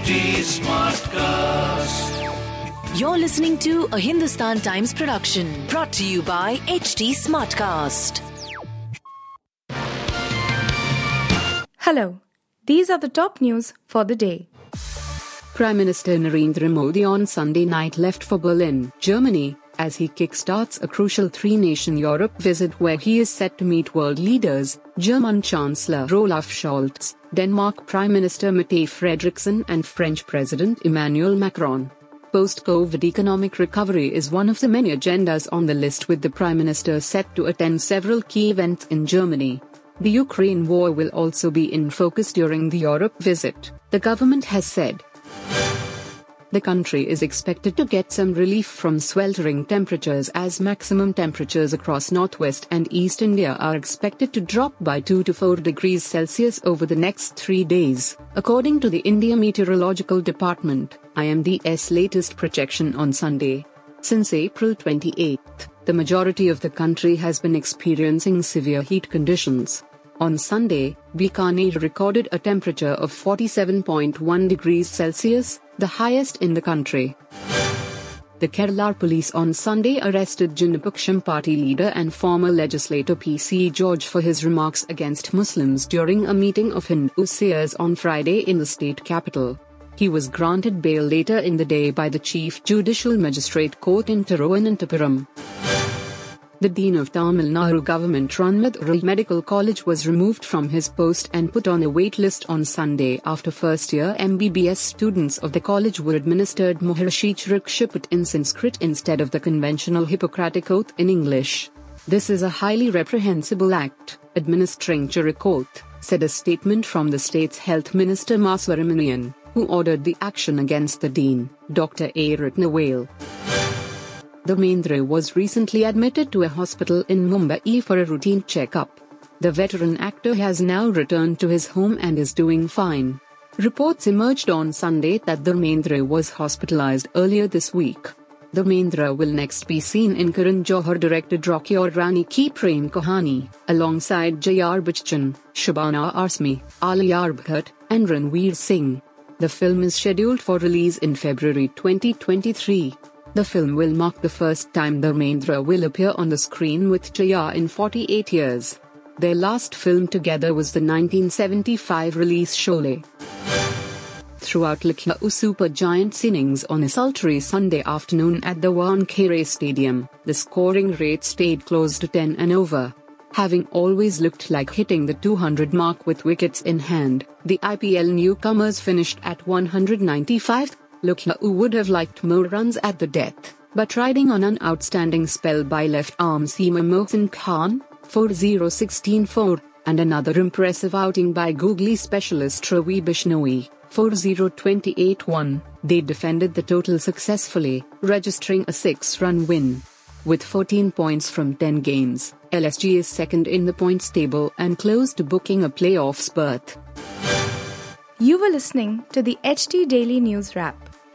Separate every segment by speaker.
Speaker 1: HT Smartcast.
Speaker 2: You're listening to a Hindustan Times production brought to you by HT Smartcast.
Speaker 3: Hello, these are the top news for the day.
Speaker 4: Prime Minister Narendra Modi on Sunday night left for Berlin, Germany, as he kickstarts a crucial three nation Europe visit where he is set to meet world leaders, German Chancellor Olaf Scholz, Denmark Prime Minister Mette Frederiksen, and French President Emmanuel Macron. Post COVID economic recovery is one of the many agendas on the list, with the Prime Minister set to attend several key events in Germany. The Ukraine war will also be in focus during the Europe visit, the government has said. The country is expected to get some relief from sweltering temperatures as maximum temperatures across northwest and east India are expected to drop by 2 to 4 degrees Celsius over the next three days, according to the India Meteorological Department, IMD's latest projection on Sunday. Since April 28, the majority of the country has been experiencing severe heat conditions. On Sunday, Bikaner recorded a temperature of 47.1 degrees Celsius, the highest in the country. The Kerala police on Sunday arrested Janapaksham party leader and former legislator PC George for his remarks against Muslims during a meeting of Hindu seers on Friday in the state capital. He was granted bail later in the day by the Chief Judicial Magistrate Court in Tiruvananthapuram. The Dean of Tamil Nadu government-run Madurai Medical College was removed from his post and put on a wait list on Sunday after first-year MBBS students of the college were administered Maharshi Charak in Sanskrit instead of the conventional Hippocratic Oath in English. This is a highly reprehensible act, administering Charak Oath, said a statement from the state's health minister Ma. Subramanian, who ordered the action against the dean, Dr. A. Rathinavel. Dharmendra was recently admitted to a hospital in Mumbai for a routine checkup. The veteran actor has now returned to his home and is doing fine. Reports emerged on Sunday that Dharmendra was hospitalized earlier this week. Dharmendra will next be seen in Karan Johar directed Rocky Aur Rani Ki Prem Kahani, alongside Jaya Bachchan, Shabana Azmi, Alia Bhatt, and Ranveer Singh. The film is scheduled for release in February 2023. The film will mark the first time Dharmendra will appear on the screen with Jaya in 48 years. Their last film together was the 1975 release Sholay. Throughout Lucknow Super Giants innings on a sultry Sunday afternoon at the Wankhede Stadium, the scoring rate stayed close to 10 and over. Having always looked like hitting the 200 mark with wickets in hand, the IPL newcomers finished at 195 Lucknow would have liked more runs at the death, but riding on an outstanding spell by left arm seamer Mohsin Khan, 4-0-16-4, and another impressive outing by googly specialist Ravi Bishnoi, 4-0-28-1, they defended the total successfully, registering a 6-run win. With 14 points from 10 games, LSG is second in the points table and close to booking a playoffs berth.
Speaker 3: You were listening to the HT Daily News Wrap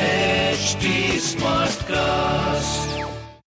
Speaker 1: H Smartcast